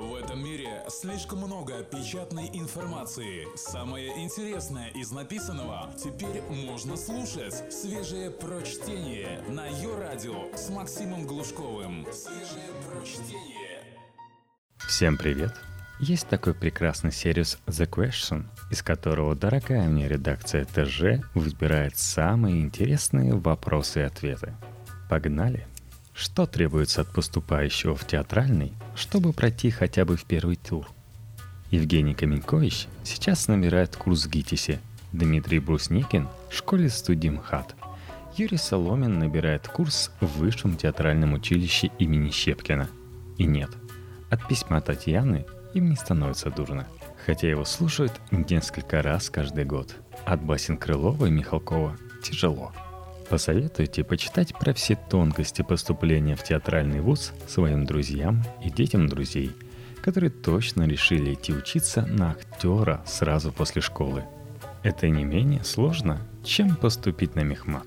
В этом мире слишком много печатной информации. Самое интересное из написанного теперь можно слушать. Свежее прочтение на ее радио с Максимом Глушковым. Свежее прочтение. Всем привет! Есть такой прекрасный сервис The Question, из которого дорогая мне редакция ТЖ выбирает самые интересные вопросы и ответы. Погнали! Что требуется от поступающего в театральный, чтобы пройти хотя бы в первый тур? Евгений Каменькович сейчас набирает курс в ГИТИСе, Дмитрий Брусникин в школе студии МХАТ. Юрий Соломин набирает курс в Высшем театральном училище имени Щепкина. И нет, от письма Татьяны им не становится дурно. Хотя его слушают несколько раз каждый год. От басен Крылова и Михалкова тяжело – Посоветуйте почитать про все тонкости поступления в театральный вуз своим друзьям и детям друзей, которые точно решили идти учиться на актера сразу после школы. Это не менее сложно, чем поступить на мехмат.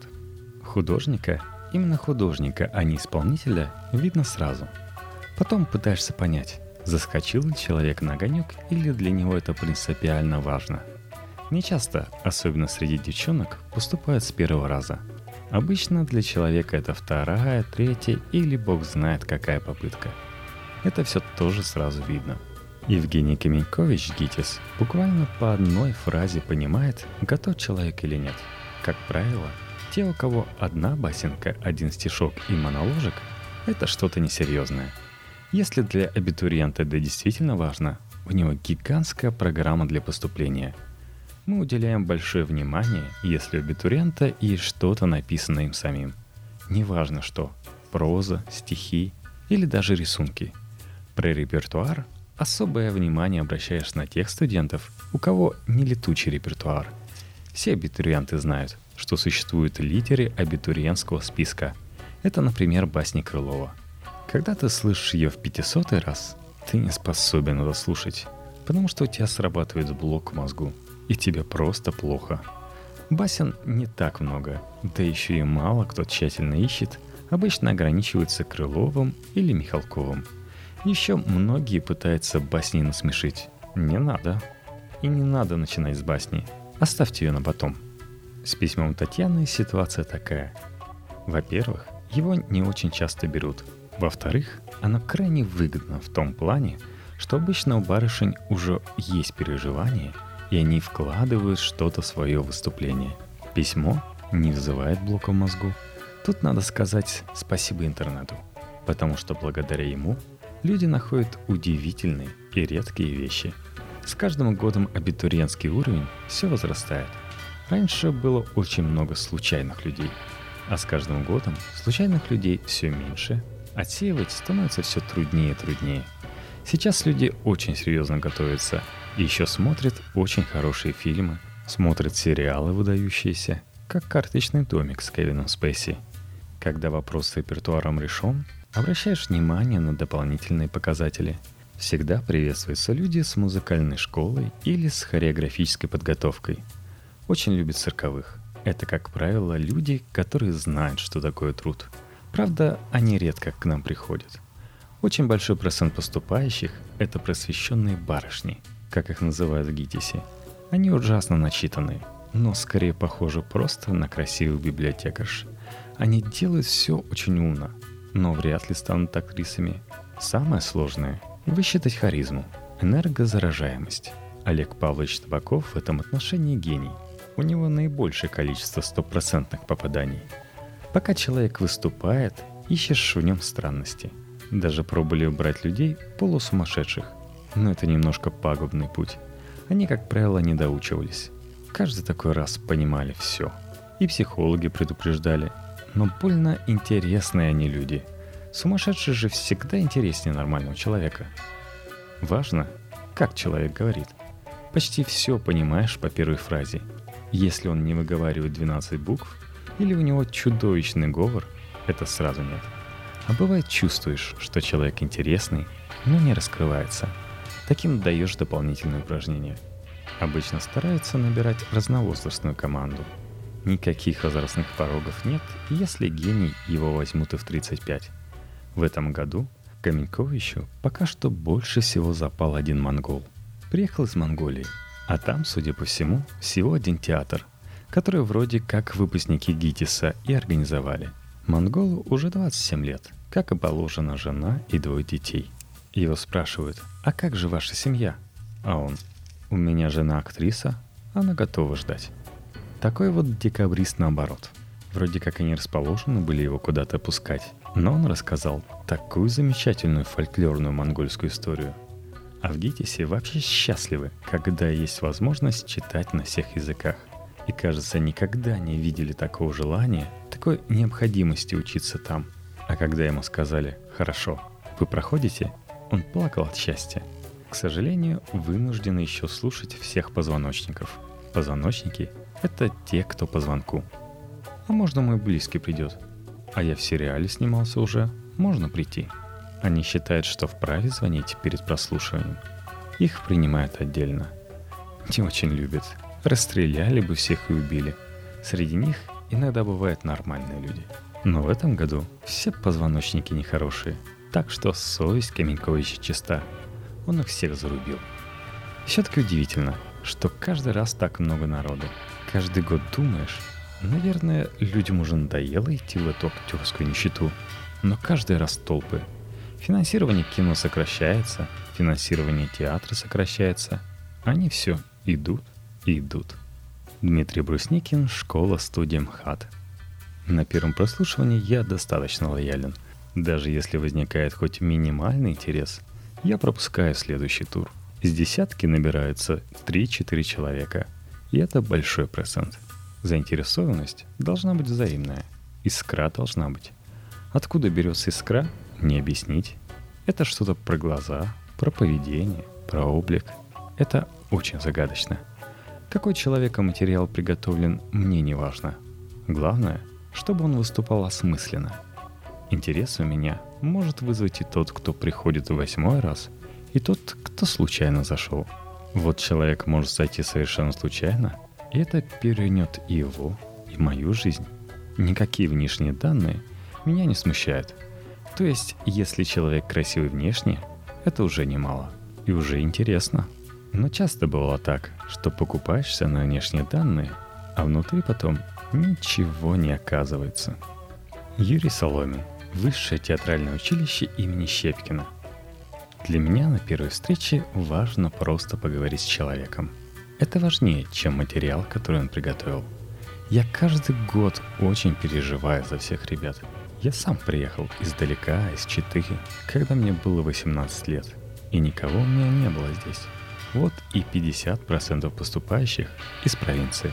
Художника, именно художника, а не исполнителя, видно сразу. Потом пытаешься понять, заскочил ли человек на огонек или для него это принципиально важно. Не часто, особенно среди девчонок, поступают с первого раза – Обычно для человека это вторая, третья или бог знает какая попытка. Это все тоже сразу видно. Евгений Каменькович Гитис буквально по одной фразе понимает, готов человек или нет. Как правило, те, у кого одна басенка, один стишок и моноложек, это что-то несерьезное. Если для абитуриента это действительно важно, у него гигантская программа для поступления – мы уделяем большое внимание, если у абитуриента есть что-то написано им самим. Неважно что – проза, стихи или даже рисунки. Про репертуар особое внимание обращаешь на тех студентов, у кого не летучий репертуар. Все абитуриенты знают, что существуют литеры абитуриентского списка. Это, например, басни Крылова. Когда ты слышишь ее в пятисотый раз, ты не способен это слушать, потому что у тебя срабатывает блок в мозгу – и тебе просто плохо. Басен не так много, да еще и мало кто тщательно ищет, обычно ограничиваются Крыловым или Михалковым. Еще многие пытаются басни насмешить. Не надо. И не надо начинать с басни. Оставьте ее на потом. С письмом Татьяны ситуация такая. Во-первых, его не очень часто берут. Во-вторых, оно крайне выгодно в том плане, что обычно у барышень уже есть переживания – и они вкладывают что-то в свое выступление. Письмо не вызывает блока мозгу. Тут надо сказать спасибо интернету, потому что благодаря ему люди находят удивительные и редкие вещи. С каждым годом абитуриентский уровень все возрастает. Раньше было очень много случайных людей, а с каждым годом случайных людей все меньше, отсеивать становится все труднее и труднее. Сейчас люди очень серьезно готовятся и еще смотрит очень хорошие фильмы, смотрит сериалы выдающиеся, как «Карточный домик» с Кевином Спейси. Когда вопрос с репертуаром решен, обращаешь внимание на дополнительные показатели. Всегда приветствуются люди с музыкальной школой или с хореографической подготовкой. Очень любят цирковых. Это, как правило, люди, которые знают, что такое труд. Правда, они редко к нам приходят. Очень большой процент поступающих – это просвещенные барышни – как их называют в ГИТИСе. Они ужасно начитаны, но скорее похожи просто на красивых библиотекарш. Они делают все очень умно, но вряд ли станут актрисами. Самое сложное – высчитать харизму, энергозаражаемость. Олег Павлович Табаков в этом отношении гений. У него наибольшее количество стопроцентных попаданий. Пока человек выступает, ищешь в нем странности. Даже пробовали убрать людей полусумасшедших – но это немножко пагубный путь. Они, как правило, не доучивались. Каждый такой раз понимали все. И психологи предупреждали. Но больно интересные они люди. Сумасшедший же всегда интереснее нормального человека. Важно, как человек говорит. Почти все понимаешь по первой фразе. Если он не выговаривает 12 букв, или у него чудовищный говор, это сразу нет. А бывает чувствуешь, что человек интересный, но не раскрывается – Таким даешь дополнительные упражнения. Обычно стараются набирать разновозрастную команду. Никаких возрастных порогов нет, если гений его возьмут и в 35. В этом году Каменьковичу пока что больше всего запал один монгол. Приехал из Монголии, а там, судя по всему, всего один театр, который вроде как выпускники ГИТИСа и организовали. Монголу уже 27 лет, как и положена жена и двое детей. Его спрашивают, а как же ваша семья? А он, у меня жена актриса, она готова ждать. Такой вот декабрист наоборот. Вроде как они расположены были его куда-то пускать. Но он рассказал такую замечательную фольклорную монгольскую историю. А в ГИТИСе вообще счастливы, когда есть возможность читать на всех языках. И кажется, никогда не видели такого желания, такой необходимости учиться там. А когда ему сказали «Хорошо, вы проходите», он плакал от счастья – к сожалению, вынуждены еще слушать всех позвоночников. Позвоночники — это те, кто по звонку. А можно мой близкий придет. А я в сериале снимался уже, можно прийти. Они считают, что вправе звонить перед прослушиванием. Их принимают отдельно. Не очень любят. Расстреляли бы всех и убили. Среди них иногда бывают нормальные люди. Но в этом году все позвоночники нехорошие. Так что совесть Каменьковича чиста — он их всех зарубил. Все-таки удивительно, что каждый раз так много народу. Каждый год думаешь, наверное, людям уже надоело идти в эту актерскую нищету. Но каждый раз толпы. Финансирование кино сокращается, финансирование театра сокращается. Они все идут и идут. Дмитрий Брусникин, школа студия МХАТ. На первом прослушивании я достаточно лоялен. Даже если возникает хоть минимальный интерес – я пропускаю следующий тур. Из десятки набирается 3-4 человека. И это большой процент. Заинтересованность должна быть взаимная. Искра должна быть. Откуда берется искра, не объяснить. Это что-то про глаза, про поведение, про облик. Это очень загадочно. Какой человека материал приготовлен, мне не важно. Главное, чтобы он выступал осмысленно. Интерес у меня может вызвать и тот, кто приходит в восьмой раз, и тот, кто случайно зашел. Вот человек может зайти совершенно случайно, и это перевернет и его, и мою жизнь. Никакие внешние данные меня не смущают. То есть, если человек красивый внешне, это уже немало и уже интересно. Но часто бывало так, что покупаешься на внешние данные, а внутри потом ничего не оказывается. Юрий Соломин – Высшее театральное училище имени Щепкина. Для меня на первой встрече важно просто поговорить с человеком. Это важнее, чем материал, который он приготовил. Я каждый год очень переживаю за всех ребят. Я сам приехал издалека, из Читы, когда мне было 18 лет, и никого у меня не было здесь. Вот и 50% поступающих из провинции.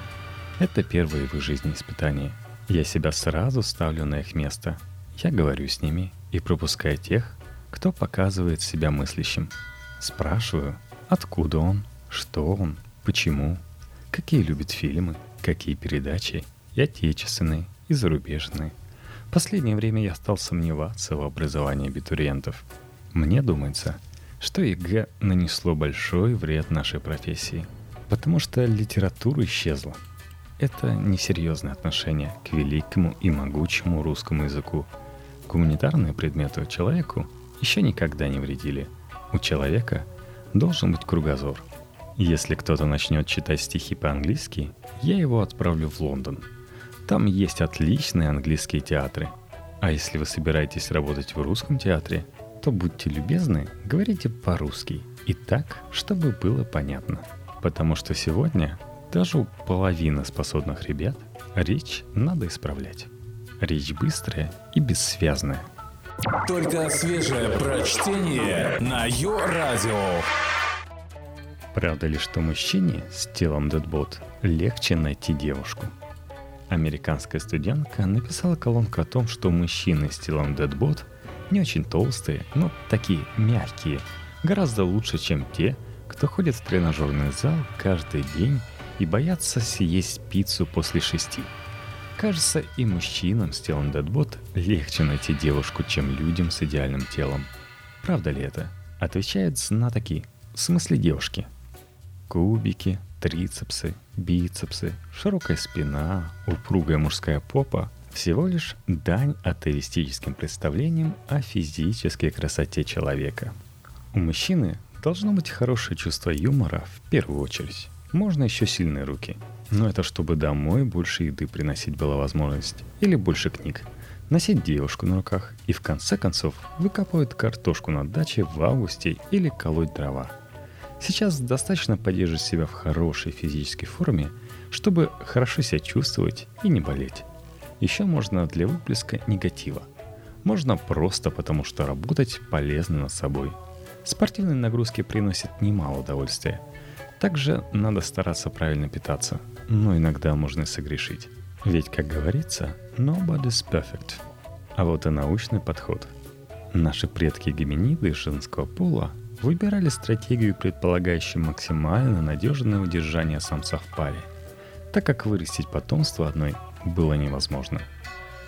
Это первые в их жизни испытания. Я себя сразу ставлю на их место – я говорю с ними и пропускаю тех, кто показывает себя мыслящим. Спрашиваю, откуда он, что он, почему, какие любит фильмы, какие передачи, и отечественные, и зарубежные. В последнее время я стал сомневаться в образовании абитуриентов. Мне думается, что ЕГЭ нанесло большой вред нашей профессии, потому что литература исчезла. Это несерьезное отношение к великому и могучему русскому языку – Гуманитарные предметы человеку еще никогда не вредили. У человека должен быть кругозор. Если кто-то начнет читать стихи по-английски, я его отправлю в Лондон. Там есть отличные английские театры. А если вы собираетесь работать в русском театре, то будьте любезны, говорите по-русски. И так, чтобы было понятно. Потому что сегодня даже у половины способных ребят речь надо исправлять. Речь быстрая и бессвязная. Только свежее прочтение на Йо-Радио. Правда ли, что мужчине с телом Дэдбот легче найти девушку? Американская студентка написала колонку о том, что мужчины с телом Дэдбот не очень толстые, но такие мягкие, гораздо лучше, чем те, кто ходит в тренажерный зал каждый день и боятся съесть пиццу после шести – Кажется, и мужчинам с телом Дэдбот легче найти девушку, чем людям с идеальным телом. Правда ли это? Отвечают знатоки. В смысле девушки. Кубики, трицепсы, бицепсы, широкая спина, упругая мужская попа, Всего лишь дань атеистическим представлениям о физической красоте человека. У мужчины должно быть хорошее чувство юмора в первую очередь. Можно еще сильные руки. Но это чтобы домой больше еды приносить была возможность. Или больше книг. Носить девушку на руках и в конце концов выкапывать картошку на даче в августе или колоть дрова. Сейчас достаточно поддерживать себя в хорошей физической форме, чтобы хорошо себя чувствовать и не болеть. Еще можно для выплеска негатива. Можно просто потому, что работать полезно над собой. Спортивные нагрузки приносят немало удовольствия. Также надо стараться правильно питаться, но иногда можно согрешить. Ведь, как говорится, nobody's perfect. А вот и научный подход. Наши предки гоминиды женского пола выбирали стратегию, предполагающую максимально надежное удержание самца в паре, так как вырастить потомство одной было невозможно.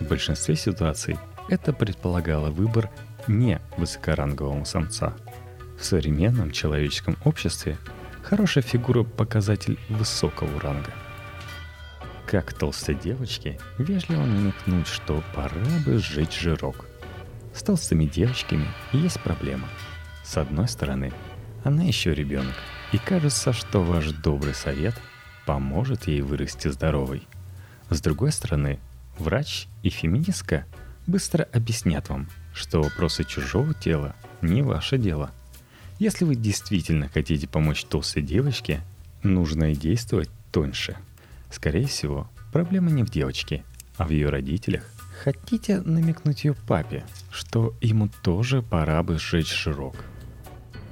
В большинстве ситуаций это предполагало выбор не высокорангового самца. В современном человеческом обществе хорошая фигура – показатель высокого ранга. Как толстой девочке вежливо намекнуть, что пора бы сжечь жирок. С толстыми девочками есть проблема. С одной стороны, она еще ребенок, и кажется, что ваш добрый совет поможет ей вырасти здоровой – с другой стороны, врач и феминистка быстро объяснят вам, что вопросы чужого тела не ваше дело. Если вы действительно хотите помочь толстой девочке, нужно и действовать тоньше. Скорее всего, проблема не в девочке, а в ее родителях. Хотите намекнуть ее папе, что ему тоже пора бы сжечь жирок?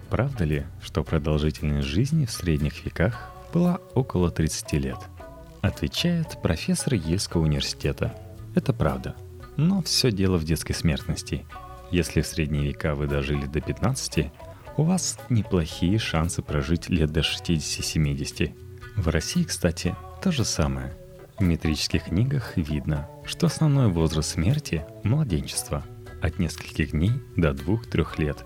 Правда ли, что продолжительность жизни в средних веках была около 30 лет – Отвечает профессор Ельского университета. Это правда. Но все дело в детской смертности. Если в средние века вы дожили до 15, у вас неплохие шансы прожить лет до 60-70. В России, кстати, то же самое. В метрических книгах видно, что основной возраст смерти – младенчество, от нескольких дней до 2-3 лет.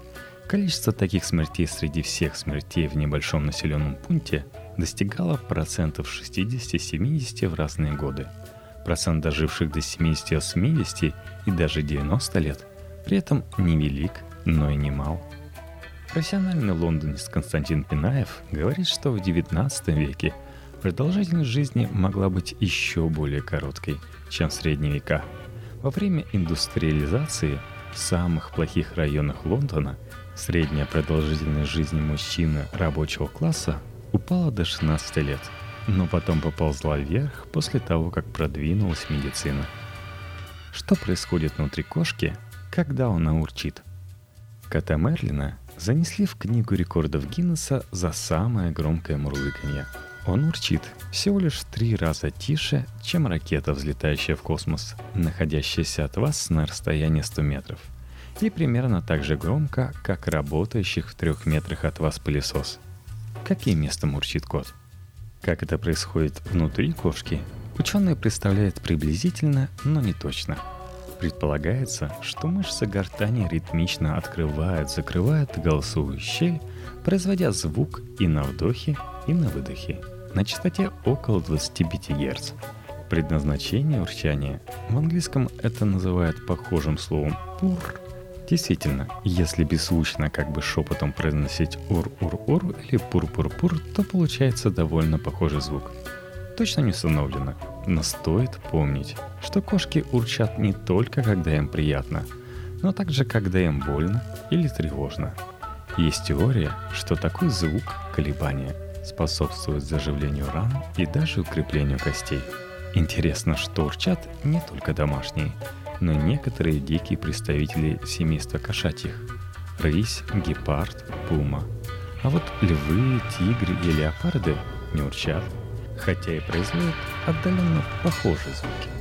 Количество таких смертей среди всех смертей в небольшом населенном пункте – достигала процентов 60-70 в разные годы. Процент доживших до 70-80 и даже 90 лет при этом невелик, но и немал. Профессиональный лондонец Константин Пинаев говорит, что в 19 веке продолжительность жизни могла быть еще более короткой, чем в средние века. Во время индустриализации в самых плохих районах Лондона средняя продолжительность жизни мужчины рабочего класса упала до 16 лет, но потом поползла вверх после того, как продвинулась медицина. Что происходит внутри кошки, когда она урчит? Кота Мерлина занесли в книгу рекордов Гиннесса за самое громкое мурлыканье. Он урчит всего лишь в три раза тише, чем ракета, взлетающая в космос, находящаяся от вас на расстоянии 100 метров. И примерно так же громко, как работающих в трех метрах от вас пылесос – каким местом урчит кот. Как это происходит внутри кошки, ученые представляют приблизительно, но не точно. Предполагается, что мышцы гортани ритмично открывают, закрывают голосовую щель, производя звук и на вдохе, и на выдохе на частоте около 25 Гц. Предназначение урчания в английском это называют похожим словом «пур», Действительно, если беззвучно как бы шепотом произносить ур-ур-ур или пур-пур-пур, то получается довольно похожий звук. Точно не установлено, но стоит помнить, что кошки урчат не только когда им приятно, но также когда им больно или тревожно. Есть теория, что такой звук, колебания, способствует заживлению ран и даже укреплению костей. Интересно, что урчат не только домашние – но некоторые дикие представители семейства кошачьих – рысь, гепард, пума. А вот львы, тигры и леопарды не урчат, хотя и производят отдаленно похожие звуки.